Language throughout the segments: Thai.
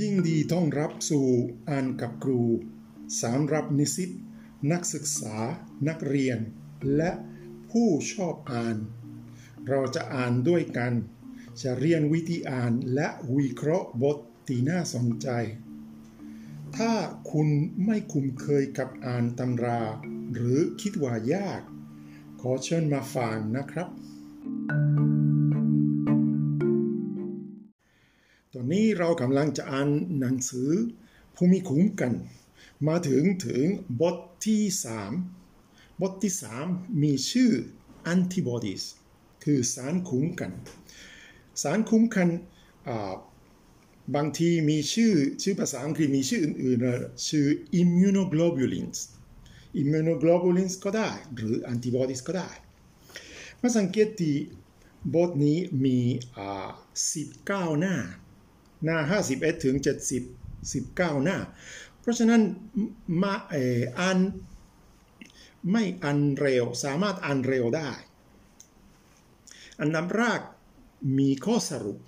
ยิ่งดีต้อนรับสู่อ่านกับครูสำหรับนิสิต นักศึกษา นักเรียน และผู้ชอบอ่าน เราจะอ่านด้วยกัน จะเรียนวิธีอ่านและวิเคราะห์บทที่น่าสนใจ ถ้าคุณไม่คุ้นเคยกับอ่านตำรา หรือคิดว่ายาก ขอเชิญมาฟังนะครับ ตอนนี้เรากำลังจะอ่านหนังสือภูมิคุ้มกัน มาถึงถึงบทที่ 3 บทที่ 3 มีชื่อ antibodies คือสารคุ้มกัน สารคุ้มกันบางทีมีชื่อชื่อภาษาอังกฤษมีชื่ออื่นๆ ชื่อ immunoglobulins immunoglobulins ก็ได้ หรือ antibodies ก็ได้ มาสังเกตที่บทนี้มี19หน้า หน้า51ถึง70 19หน้า เพราะฉะนั้นมาอ่านไม่อ่านเร็วสามารถอ่านเร็วได้ อันดับแรกมีข้อสรุป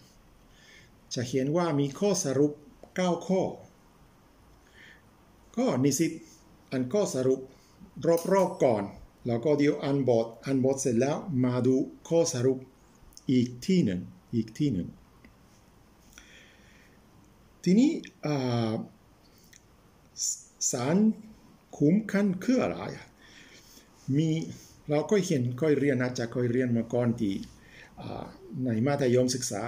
จะเห็นว่ามีข้อสรุป 9 ข้อ ก็นิสิตอันข้อสรุปรอบๆก่อน แล้วก็เดี๋ยวอันบอดอันบอดเสร็จแล้วมาดูข้อสรุปอีกที่หนึ่งอีกที่หนึ่งทีนี้สารคุ้มกันคืออะไรมีเราก็เห็นก็เรียนอาจจะเคยเรียนมาก่อนที่ ในมัธยมศึกษา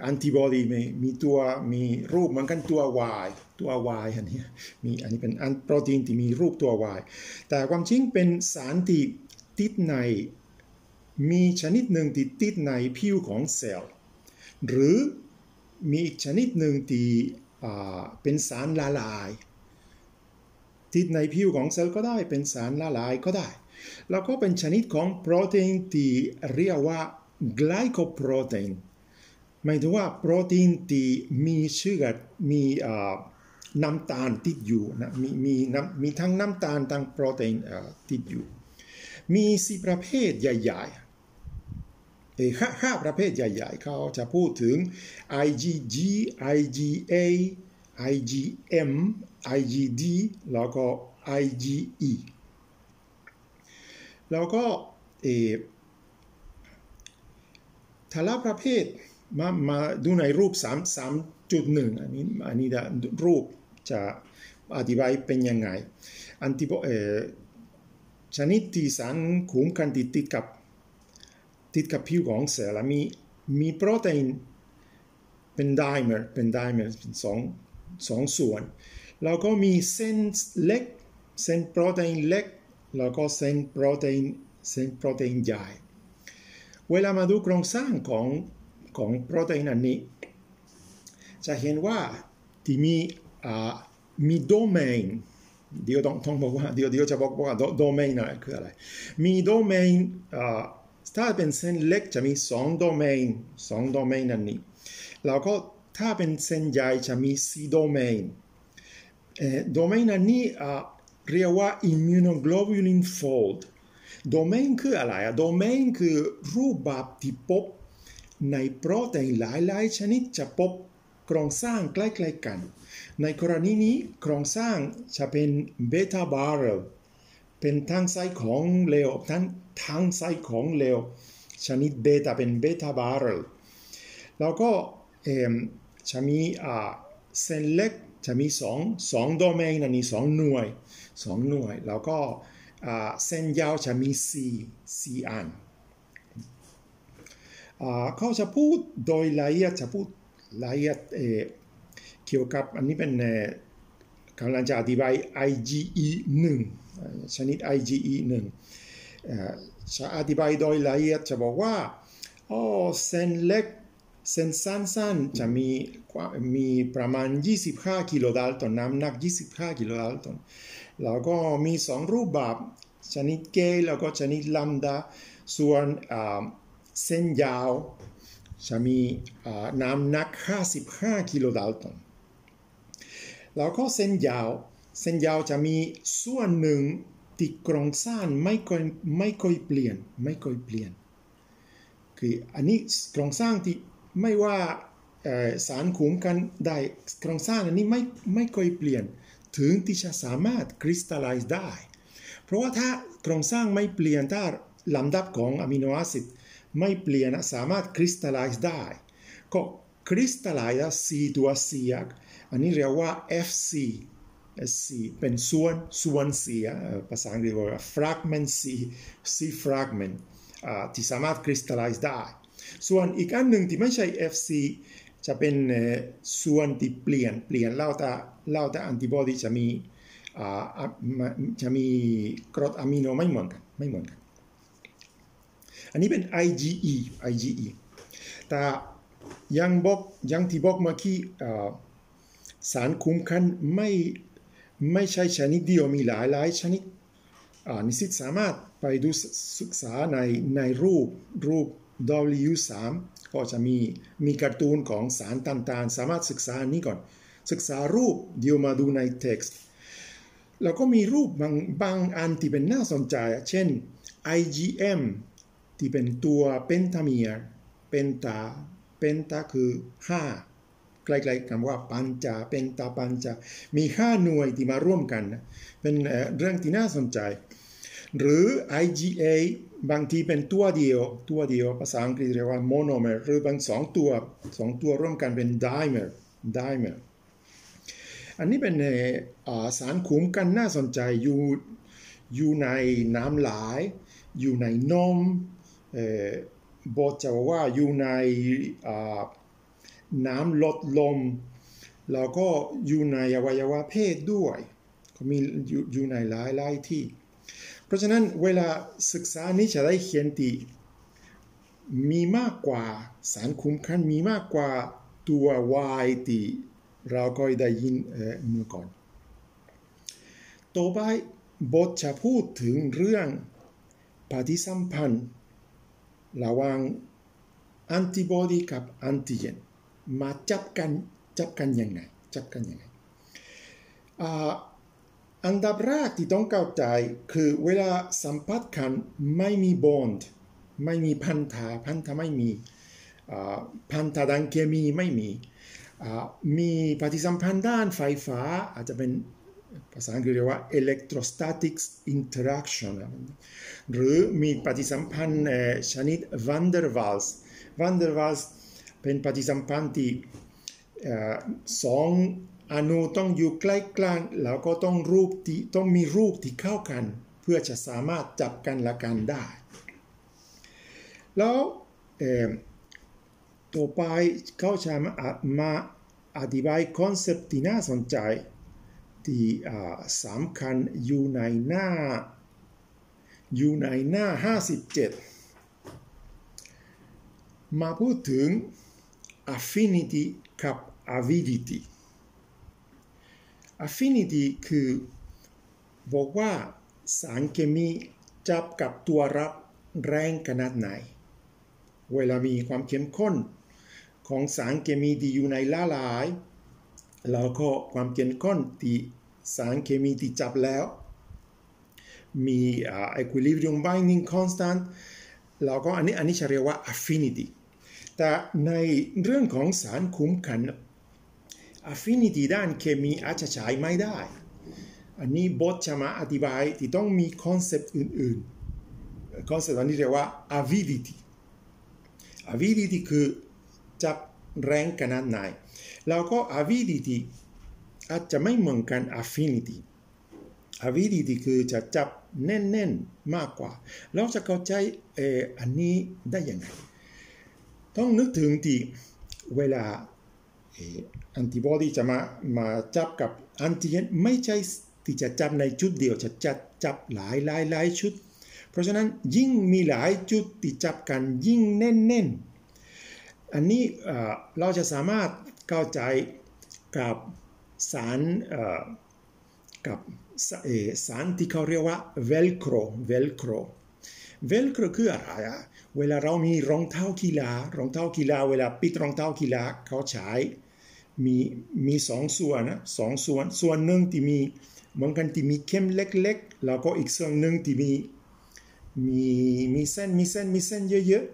แอนติบอดีมีมีตัวมีรูปเหมือนกันตัว Y ตัว Y อันนี้มีอันนี้เป็นอันโปรตีนที่มีรูปตัว Y แต่ความจริงเป็นสารที่ติดใน มีชนิดหนึ่งที่ติดในผิวของเซลล์หรือมีอีกชนิดหนึ่งที่เป็นสารละลาย ติดในผิวของเซลล์ก็ได้เป็นสารละลายก็ได้ แล้วก็เป็นชนิดของโปรตีนที่เรียกว่า ไกลโคโปรตีนหมายถึงว่าโปรตีนที่มีเชื้อมีน้ำตาลติดอยู่นะมีมีน้ำมีทั้งน้ำตาลทั้งโปรตีนติดอยู่ มีสี่ประเภทใหญ่ๆเอห้าห้าประเภทใหญ่ๆเขาจะพูดถึง IgG IgA IgM IgD แล้วก็ IgE แล้วก็เอ ทาราประเภทมามาดูในรูป 3 3.1 อันนี้อันนี้รูปจะอธิบายเป็นยังไงอันติโบเอชนิดที่สารคุ้มกันติดติดกับติดกับผิวของเซลล์มีมีโปรตีนเป็นไดเมอร์เป็นไดเมอร์เป็นสองสองส่วน แล้วก็มีเส้นเล็กเส้นโปรตีนเล็กแล้วก็เส้นโปรตีนเส้นโปรตีนใหญ่ เวลามาดูโครงสร้างของของโปรตีนอันนี้ จะเห็นว่าที่มีมีโดเมนเดี๋ยวต้องต้องบอกว่าเดี๋ยวเดี๋ยวจะบอกว่าโดเมนอะไรคืออะไร มีโดเมนถ้าเป็นเส้นเล็กจะมีสองโดเมนสองโดเมนอันนี้ แล้วก็ถ้าเป็นเส้นใหญ่จะมีสี่โดเมนโดเมนอันนี้เรียกว่า immunoglobulin fold โดเมนคืออะไรอะโดเมนคือรูปแบบที่พบในโปรตีนหลายๆ ชนิดจะพบโครงสร้างใกล้ๆกัน ในกรณีนี้โครงสร้างจะเป็นเบต้าบาร์เรลเป็นทางไซของเลวทางทางไซของเลวชนิด beta เป็น beta barrel แล้วก็จะมีเส้นเล็กจะมีสองสองโดเมนอันนี้สองหน่วยสองหน่วย แล้วก็ เส้นยาวจะมีสี่สี่อันเขาจะพูดโดยละเอียดจะพูดละเอียดเกี่ยวกับอันนี้เป็นกำลังจะอธิบาย IgE 1ชนิด IgE 1จะอธิบายโดยละเอียดจะบอกว่าโอ้เส้นเล็กเส้นสั้นๆจะมีมีประมาณ 25 กิโลดัลตันน้ำหนัก 25 กิโลดัลตัน แล้วก็มีสองรูปแบบชนิดเกย์แล้วก็ชนิดลัมดาส่วนเส้นยาวจะมีน้ำหนัก 55 กิโลดัลตันแล้วก็เส้นยาว เส้นยาวจะมีส่วนหนึ่งที่โครงสร้างไม่ค่อยไม่ค่อยเปลี่ยนไม่ค่อยเปลี่ยนคืออันนี้โครงสร้างที่ไม่ว่าสารขุมกันได้โครงสร้างอันนี้ไม่ไม่ค่อยเปลี่ยน ถึงที่จะสามารถคริสตัลไลซ์ได้ เพราะว่าถ้าโครงสร้างไม่เปลี่ยนถ้าลำดับของอะมิโนแอซิดไม่เปลี่ยนสามารถคริสตัลไลซ์ได้ ก็คริสตัลไลซ์ C ตัว C อันนี้เรียกว่า FC C เป็นส่วนส่วน C ภาษาอังกฤษว่า fragment C C fragment ที่สามารถคริสตัลไลซ์ได้ ส่วนอีกอันหนึ่งที่ไม่ใช่ FC จะเป็นส่วนที่เปลี่ยนเปลี่ยนเล่าแต่เล่าแต่แอนติบอดีจะมีจะมีกรดอะมิโนไม่เหมือนกันไม่เหมือนกัน อันนี้เป็น IgE IgE แต่ยังบอกยังที่บอกเมื่อกี้สารคุ้มกันไม่ไม่ใช่ชนิดเดียวมีหลายหลายชนิดนิสิตสามารถไปดูศึกษาในในรูปรูป W3 ก็จะมีมีการ์ตูนของสารต่างๆ สามารถศึกษานี้ก่อน ศึกษารูปเดี๋ยวมาดูใน text แล้วก็มีรูปบางบางอันที่เป็นน่าสนใจ เช่น IgM ที่เป็นตัวเป็นตามีร์เป็นตาเป็นตาคือ 5 ใกล้ๆคำว่าปัญจาเป็นตาปัญจามี 5 หน่วยที่มาร่วมกัน เป็นเรื่องที่น่าสนใจ หรือ IgA บางทีเป็นตัวเดียว ตัวเดียวภาษาอังกฤษเรียกว่า monomer หรือบางสองตัวสองตัวร่วมกันเป็น dimer dimer อันนี้เป็นสารขุมกันน่าสนใจอยู่อยู่ในน้ำไหลอยู่ในนมบอกจะว่าอยู่ในน้ำลดลม แล้วก็อยู่ในอวัยวะเพศด้วย ก็มีอยู่ในหลายหลายที่ เพราะฉะนั้นเวลาศึกษานี้จะได้เขียนตีมีมากกว่าสารคุ้มกันมีมากกว่าตัววายที่เราก็ได้ยินเมื่อก่อน ต่อไปบทจะพูดถึงเรื่องปฏิสัมพันธ์ระหว่างแอนติบอดีกับแอนติเจนมาจับกันจับกันยังไงจับกันยังไง อันดับแรกที่ต้องเข้าใจคือเวลาสัมผัสกันไม่มีบอนด์ไม่มีพันธะพันธะไม่มีพันธะดังเคมีไม่มี มีปฏิสัมพันธ์ด้านไฟฟ้าอาจจะเป็นภาษาอังกฤษเรียกว่า electrostatic interaction หรือมีปฏิสัมพันธ์ชนิด van der Waals van der Waals เป็นปฏิสัมพันธ์ที่สอง อนุต้องอยู่ใกล้กลางแล้วก็ต้องรูปที่ต้องมีรูปที่เข้ากัน เพื่อจะสามารถจับกันละกันได้ แล้วต่อไปเขาจะมาอธิบาย concept ที่น่าสนใจ ที่สำคัญอยู่ในหน้าอยู่ในหน้า 57 มาพูดถึง affinity กับ avidity affinity คือ บอกว่าสารเคมีจับกับตัวรับแรงขนาดไหน เวลามีความเข้มข้น ของสารเคมีที่อยู่ในละลาย แล้วก็ความเข้มข้นที่สารเคมีที่จับแล้ว มี equilibrium binding constant แล้วก็อันนี้อันนี้จะเรียกว่า affinity แต่ในเรื่องของสารคุ้มกัน affinity ด้านเคมีอาจจะใช้ไม่ได้ อันนี้บทจะมาอธิบายที่ต้องมี concept อื่นๆ concept อันนี้เรียกว่า avidity avidity คือจับแรงขนาดไหน แล้วก็ avidity อาจจะไม่เหมือนกัน affinity avidity คือจะจับแน่นๆมากกว่า เราจะเข้าใจออันนี้ได้ยังไง ต้องนึกถึงที่เวลา แอนติบอดีจะมามาจับกับแอนติเจนไม่ใช่ที่จะจับในจุดเดียวจะจับจับหลายหลายหลายชุด เพราะฉะนั้นยิ่งมีหลายจุดที่จับกันยิ่งแน่นๆอันนี้เราจะสามารถเข้าใจกับสารกับสารที่เขาเรียกว่า velcro velcro velcro คืออะไรอะเวลาเรามีรองเท้ากีฬารองเท้ากีฬาเวลาปิดรองเท้ากีฬาเขาใช้มีมีสองส่วนนะสองส่วนส่วนหนึ่งที่มีเหมือนกันที่มีเข็มเล็กๆ แล้วก็อีกส่วนหนึ่งที่มีมีมีเส้นมีเส้นมีเส้นเยอะ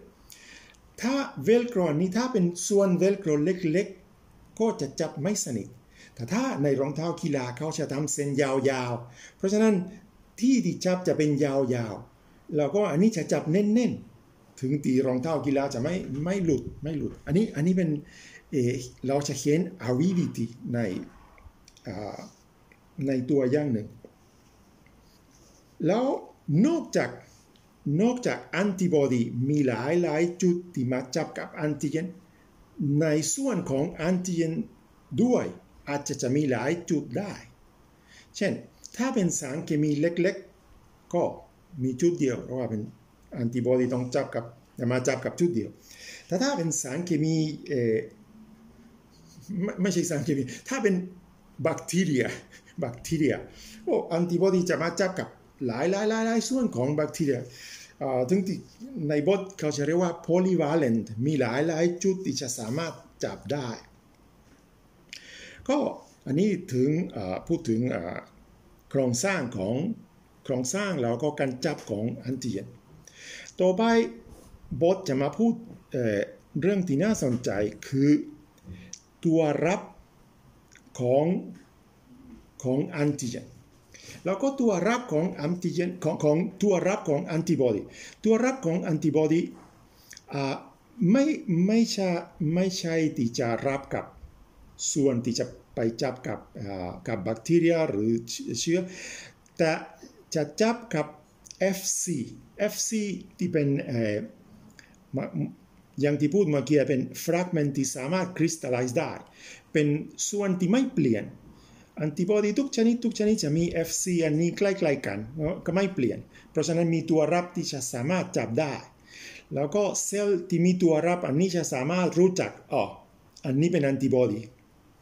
ๆ ถ้า velcro นี้ถ้าเป็นส่วน velcro เล็กๆ ก็จะจับไม่สนิท แต่ถ้าในรองเท้ากีฬาเขาจะทำเส้นยาวๆ เพราะฉะนั้นที่ที่จับจะเป็นยาวๆ แล้วก็อันนี้จะจับแน่นๆ ถึงตีรองเท้ากีฬาจะไม่ไม่หลุดไม่หลุด อันนี้อันนี้เป็นเอเราจะเห็น avidity ในในตัวอย่างหนึ่ง แล้วนอกจากนอกจากแอนติบอดีมีหลายหลายจุดที่มาจับกับแอนติเจนในส่วนของแอนติเจนด้วยอาจจะจะมีหลายจุดได้ เช่น ถ้าเป็นสารเคมีเล็กๆ ก็ มีจุดเดียวเพราะว่าเป็นแอนติบอดีต้องจับกับมาจับกับจุดเดียว แต่ถ้าเป็นสารเคมีเอไม่ไม่ใช่สารเคมี ถ้าเป็นแบคทีเรียแบคทีเรียโอ้แอนติบอดีจะมาจับกับหลายหลายหลายหลายส่วนของแบคทีเรียถึงที่ในบทเขาจะเรียกว่า polyvalent มีหลายหลายจุดที่จะสามารถจับได้ ก็อันนี้ถึงพูดถึงโครงสร้างของ โครงสร้างแล้วก็การจับของอันติเจนต่อไปบทจะมาพูดเเรื่องที่น่าสนใจคือตัวรับของของอันติเจนแล้วก็ตัวรับของอันติเจนของของตัวรับของแอนติบอดีตัวรับของแอนติบอดีไม่ไม่ใช่ไม่ใช่ที่จะรับกับส่วนที่จะไปจับกับกับแบคทีเรียหรือเชื้อแต่ จะจับกับ FC FC ที่เป็นอย่างที่พูดเมื่อกี้เป็นฟรากเมนต์ที่สามารถคริสตัลไลซ์ได้ เป็นส่วนที่ไม่เปลี่ยนแอนติบอดีทุกชนิดทุกชนิดจะมี FC อันนี้ใกล้ๆกันก็ไม่เปลี่ยน เพราะฉะนั้นมีตัวรับที่จะสามารถจับได้ แล้วก็เซลล์ที่มีตัวรับอันนี้จะสามารถรู้จักอ๋ออันนี้เป็นแอนติบอดี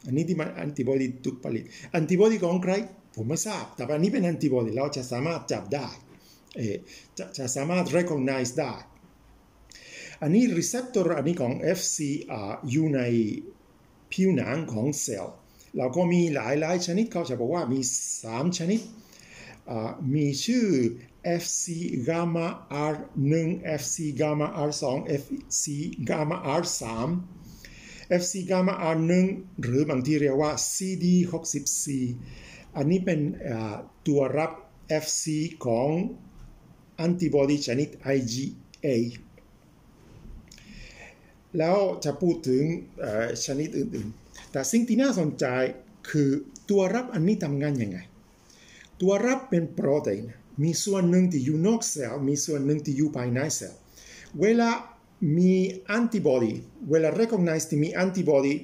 อันนี้ที่มันแอนติบอดีถูกผลิตแอนติบอดีของใคร ผมไม่ทราบ แต่อันนี้เป็นแอนติบอดีเราจะสามารถจับได้เอจะจะสามารถ recognize ได้ อันนี้ receptor อันนี้ของ FC อ่าอยู่ในผิวหนังของเซลล์เราก็มีหลายหลายชนิดเขาจะบอกว่ามี 3 ชนิด มีชื่อ FC gamma R1 FC gamma R2 FC gamma R3 FC gamma R1 หรือบางทีเรียกว่า CD64 อันนี้เป็นตัวรับ FC ของแอนติบอดีชนิด IgA แล้วจะพูดถึงชนิดอื่นๆ แต่สิ่งที่น่าสนใจคือตัวรับอันนี้ทำงานยังไง ตัวรับเป็นโปรตีน มีส่วนหนึ่งที่อยู่นอกเซลล์ มีส่วนหนึ่งที่อยู่ภายในเซลล์ เวลามีแอนติบอดี เวลา recognize ที่มีแอนติบอดี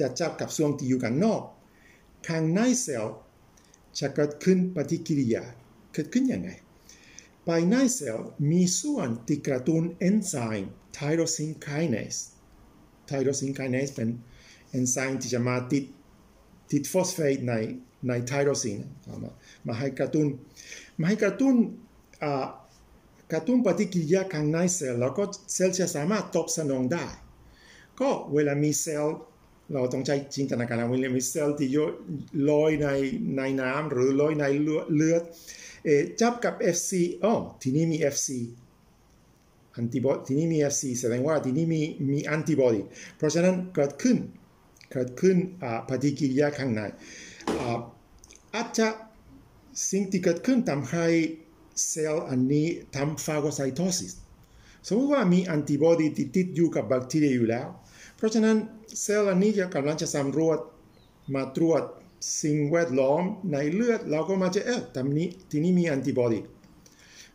จะจับกับส่วนที่อยู่ข้างนอก ข้างในเซลล์ จะเกิดขึ้นปฏิกิริยาเกิดขึ้นยังไงภายในเซลล์มีส่วนที่กระตุ้นเอนไซม์ tyrosine kinase tyrosine kinase เป็นเอนไซม์ที่จะมาติดติดฟอสเฟตในใน tyrosine มามาให้กระตุ้นมาให้กระตุ้นกระตุ้นปฏิกิริยาข้างในเซลล์แล้วก็เซลล์จะสามารถตอบสนองได้ ก็เวลามีเซลล์ เราต้องใช้จินตนาการเวลามีเซลล์ที่ลอยในในน้ำหรือลอยในเลือดจับกับ FC อ๋อที่นี่มี FC แอนติบอดีที่นี่มี FC แสดงว่าที่นี่มีมีแอนติบอดีเพราะฉะนั้นเกิดขึ้นเกิดขึ้นปฏิกิริยาข้างในอาจจะสิ่งที่เกิดขึ้นทำให้เซลล์อันนี้ทำฟาโกไซโตซิสสมมติว่ามีแอนติบอดีที่ติดอยู่กับแบคทีเรียอยู่แล้ว เพราะฉะนั้นเซลล์อันนี้จะกำลังจะสำรวจมาตรวจสิ่งแวดล้อมในเลือด เราก็มาจะเอ๊ะทำนี้ที่นี่มีแอนติบอดี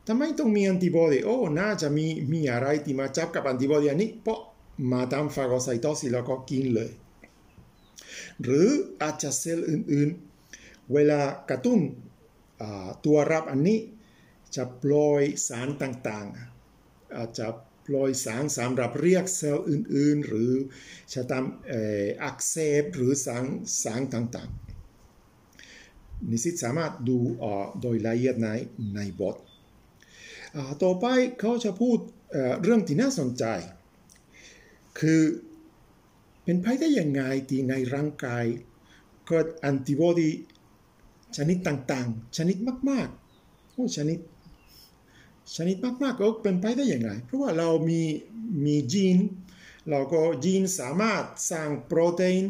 ทำไมต้องมีแอนติบอดีโอ้น่าจะมีมีอะไรที่มาจับกับแอนติบอดีอันนี้เพราะมาทำฟาโกไซโตซิสแล้วก็กินเลย หรืออาจจะเซลล์อื่นๆ เวลากระตุ้นตัวรับอันนี้จะปล่อยสารต่างๆ อาจจะ ปล่อยสารสำหรับเรียกเซลล์อื่น ๆ หรือจะทำอักเสบหรือสารสารต่างๆนิสิตสามารถดูโดยละเอียดในในบทต่อไปเขาจะพูดเรื่องที่น่าสนใจ คือเป็นไปได้ยังไงที่ในร่างกายเกิดแอนติบอดีชนิดต่างๆ ชนิดมากๆโอ้ชนิด ชนิดมากๆก็เป็นไปได้อย่างไร เพราะว่าเรามีมียีนเราก็ยีนสามารถสร้างโปรตีน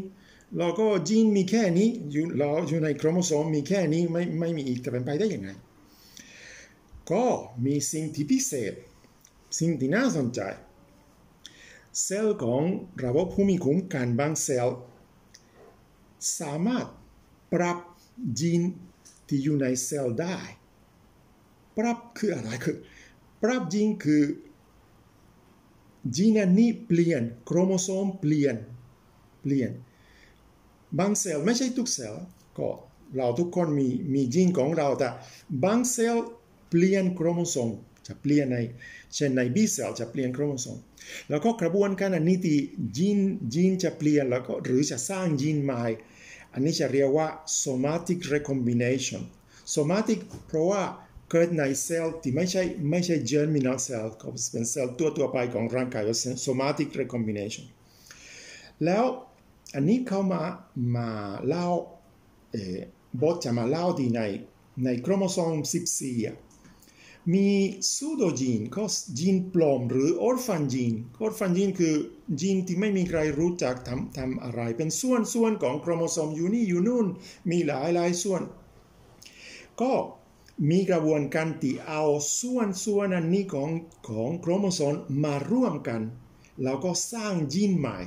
เราก็ยีนมีแค่นี้อยู่เราอยู่ในโครโมโซมมีแค่นี้ไม่ไม่มีอีกจะเป็นไปได้อย่างไร ก็มีสิ่งที่พิเศษ สิ่งที่น่าสนใจ เซลล์ของระบบภูมิคุ้มกันบางเซลล์สามารถปรับยีนที่อยู่ในเซลล์ได้ ปรับคืออะไรคือปรับยีนคือยีนนี้เปลี่ยนโครโมโซมเปลี่ยนเปลี่ยนบางเซลล์ไม่ใช่ทุกเซลล์ก็เราทุกคนมีมียีนของเราแต่บางเซลล์เปลี่ยนโครโมโซมจะเปลี่ยนในเช่นใน B เซลล์จะเปลี่ยนโครโมโซมแล้วก็กระบวนการอนนี้ที่ยีนยีนจะเปลี่ยนแล้วก็หรือจะสร้างยีนใหม่อันนี้จะเรียกว่า somatic recombination somatic เพราะว่า เกิดในเซลล์ที่ไม่ใช่ไม่ใช่ germinal cell ก็เป็นเซลล์ตัวตัวไปของร่างกาย somatic recombination แล้วอันนี้เขามามาเล่าเออบทจะมาเล่าดีในในโครโมโซม 14 มี pseudogene ก็ยีนปลอมหรือ orphan gene orphan gene คือยีนที่ไม่มีใครรู้จักทำทำอะไร เป็นส่วนส่วนของโครโมโซมอยู่นี่อยู่นู่นมีหลายหลายส่วน ก็ มีกระบวนการที่เอาส่วนส่วนอันนี้ของของโครโมโซมมาร่วมกัน แล้วก็สร้างยีนใหม่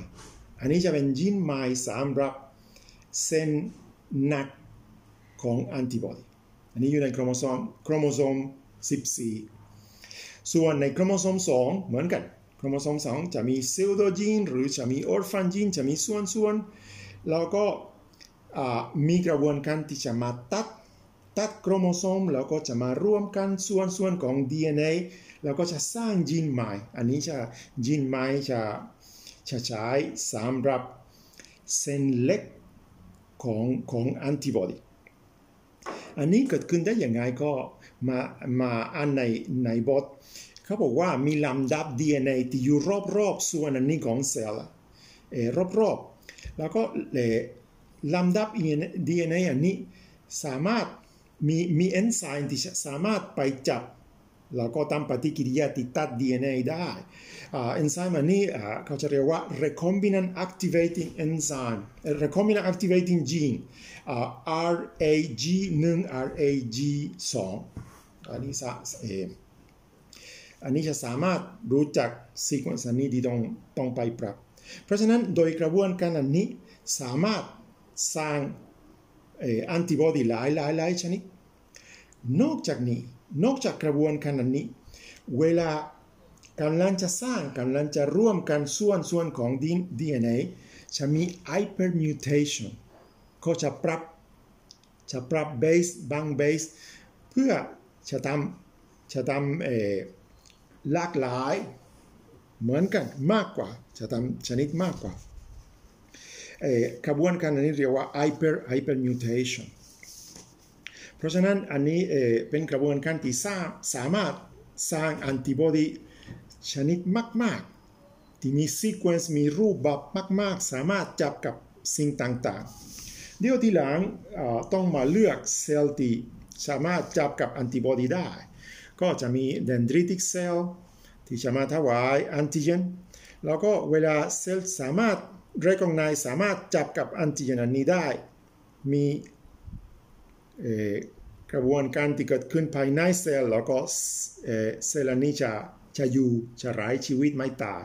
อันนี้จะเป็นยีนใหม่สำหรับเส้นหนักของแอนติบอดีอันนี้อยู่ในโครโมโซมโครโมโซม 14 ส่วนในโครโมโซม 2 เหมือนกัน โครโมโซม 2 จะมี pseudogene หรือจะมี orphan gene จะมีส่วนส่วนแล้วก็มีกระบวนการที่จะมาตัด ตัดโครโมโซมแล้วก็จะมารวมกันส่วนส่วนของ DNA แล้วก็จะสร้างยีนใหม่ อันนี้จะยีนใหม่จะจะใช้สำหรับเส้นเล็กของของแอนติบอดีอันนี้เกิดขึ้นได้อย่างไรก็มามาอ่านในในบทเขาบอกว่ามีลำดับ DNA ที่อยู่รอบๆส่วนอันนี้ของเซลล์เออรอบๆแล้วก็ลำดับ DNA อันนี้สามารถ มีมีเอนไซม์ที่สามารถไปจับแล้วก็ทำปฏิกิริยาที่ตัด DNA ได้เอนไซม์อันนี้เขาจะเรียกว่า recombinant activating enzyme recombinant activating gene RAG 1 RAG 2อันนี้สเออันนี้จะสามารถรู้จัก sequence นี้ที่ต้องต้องไปปรับ เพราะฉะนั้นโดยกระบวนการอันนี้สามารถสร้างแอนติบอดีหลายหลายหลายชนิด นอกจากนี้ นอกจากกระบวนการนี้ เวลากำลังจะสร้างกำลังจะร่วมกันส่วนส่วนของ DNA จะมี hypermutation ก็จะปรับจะปรับเบสบางเบสเพื่อจะทำจะทำเอหลากหลายเหมือนกันมากกว่าจะทำชนิดมากกว่าเอกระบวนการนี้เรียกว่า hyper hypermutation เพราะฉะนั้นอันนี้เป็นกระบวนการที่สามารถสร้างแอนติบอดีชนิดมาก ๆ ที่มี sequence มีรูปแบบมาก ๆ สามารถจับกับสิ่งต่าง ๆ เดี๋ยวทีหลังต้องมาเลือกเซลล์ที่สามารถจับกับแอนติบอดีได้ ก็จะมี dendritic cell ที่จะมาถวายแอนติเจนแล้วก็เวลาเซลล์สามารถ recognize สามารถจับกับแอนติเจนอันนี้ได้ มี กระบวนการที่เกิดขึ้นภายในเซลล์แล้วก็เซลล์นี้จะจะอยู่จะไร้ชีวิตไม่ตาย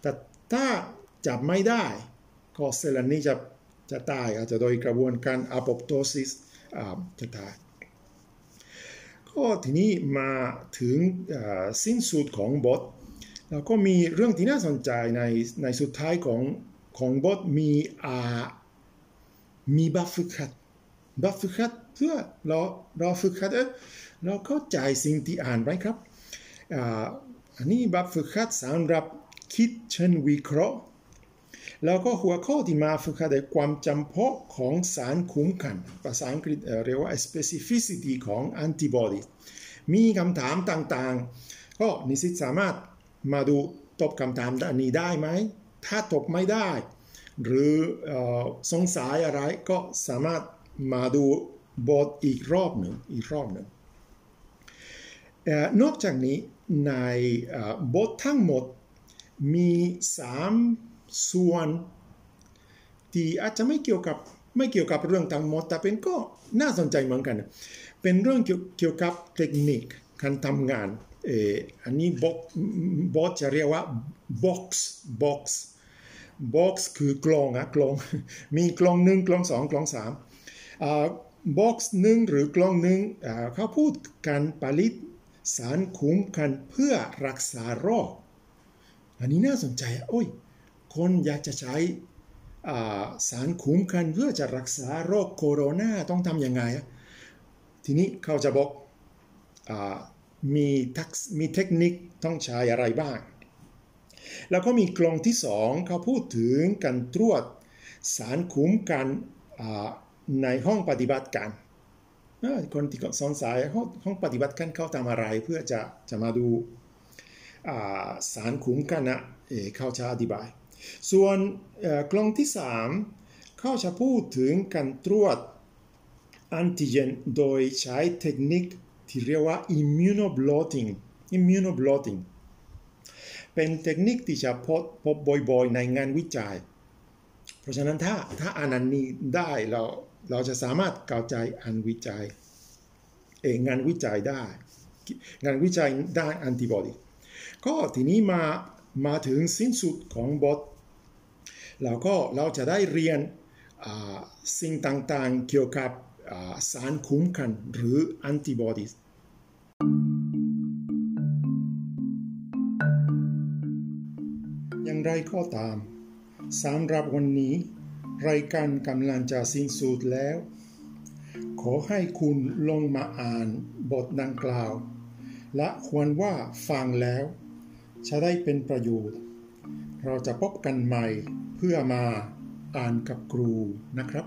แต่ถ้าจับไม่ได้ก็เซลล์นี้จะจะตายอาจจะโดยกระบวนการ apoptosisจะตายก็ทีนี้มาถึงสิ้นสุดของบท แล้วก็มีเรื่องที่น่าสนใจในในสุดท้ายของของบทมีอามีบัฟฝึกหัดบัฟฝึกหัดเพื่อเราเราฝึกหัดเราเข้าใจสิ่งที่อ่านไว้ครับอันนี้บัฟฝึกหัดสำหรับคิดเชิงวิเคราะห์ แล้วก็หัวข้อที่มาฝึกหัดความจำเพาะของสารคุ้มกัน ภาษาอังกฤษเรียกว่า specificity ของ antibody มีคำถามต่างๆ ก็นิสิตสามารถมาดูตอบคำถามอันนี้ได้ไหม ถ้าตอบไม่ได้ หรือสงสัยอะไรก็สามารถมาดู บทอีกรอบหนึ่งอีกรอบหนึ่งนอกจากนี้ในบททั้งหมดมีสามส่วนที่อาจจะไม่เกี่ยวกับไม่เกี่ยวกับเรื่องทั้งหมด แต่เป็นก็น่าสนใจเหมือนกัน เป็นเรื่องเกี่ยวกับเทคนิคการทำงานเอออันนี้บอบบอจะเรียกว่า box box box คือกลองอะกลองมีกลองหนึ่งกลองสองกลองสาม อ่า box หนึ่งหรือกล่องหนึ่งเขาพูดการผลิตสารคุ้มกันเพื่อรักษาโรคอันนี้น่าสนใจโอ้ยคนอยากจะใช้สารคุ้มกันเพื่อจะรักษาโรคโคโรนาต้องทำยังไง ทีนี้เขาจะบอกอมีทักมีเทคนิคต้องใช้อะไรบ้าง แล้วก็มีกลองที่สองเขาพูดถึงการตรวจสารคุ้มกัน ในห้องปฏิบัติการคนที่สงสัยห้องปฏิบัติการเขาทำอะไรเพื่อจะจะมาดูสารคุ้มกันนะเขาจะอธิบาย ส่วนกล้องที่สามเขาจะพูดถึงการตรวจแอนติเจนโดยใช้เทคนิคที่เรียกว่า immunoblotting immunoblotting เป็นเทคนิคที่จะพบพบบ่อยๆ ในงานวิจัย เพราะฉะนั้นถ้าถ้าอ่านอันนี้ได้เรา เราจะสามารถเข้าใจอันวิจัยเองงานวิจัยได้ งานวิจัยด้านแอนติบอดีก็ทีนี้มามาถึงสิ้นสุดของบทแล้วก็เราจะได้เรียนสิ่งต่างๆเกี่ยวกับสารคุ้มกันหรือแอนติบอดีอย่างไรก็ตามสำหรับวันนี้ รายการกำลังจะสิ้นสุดแล้ว ขอให้คุณลงมาอ่านบทดังกล่าว และควรว่าฟังแล้ว จะได้เป็นประโยชน์ เราจะพบกันใหม่เพื่อมาอ่านกับครูนะครับ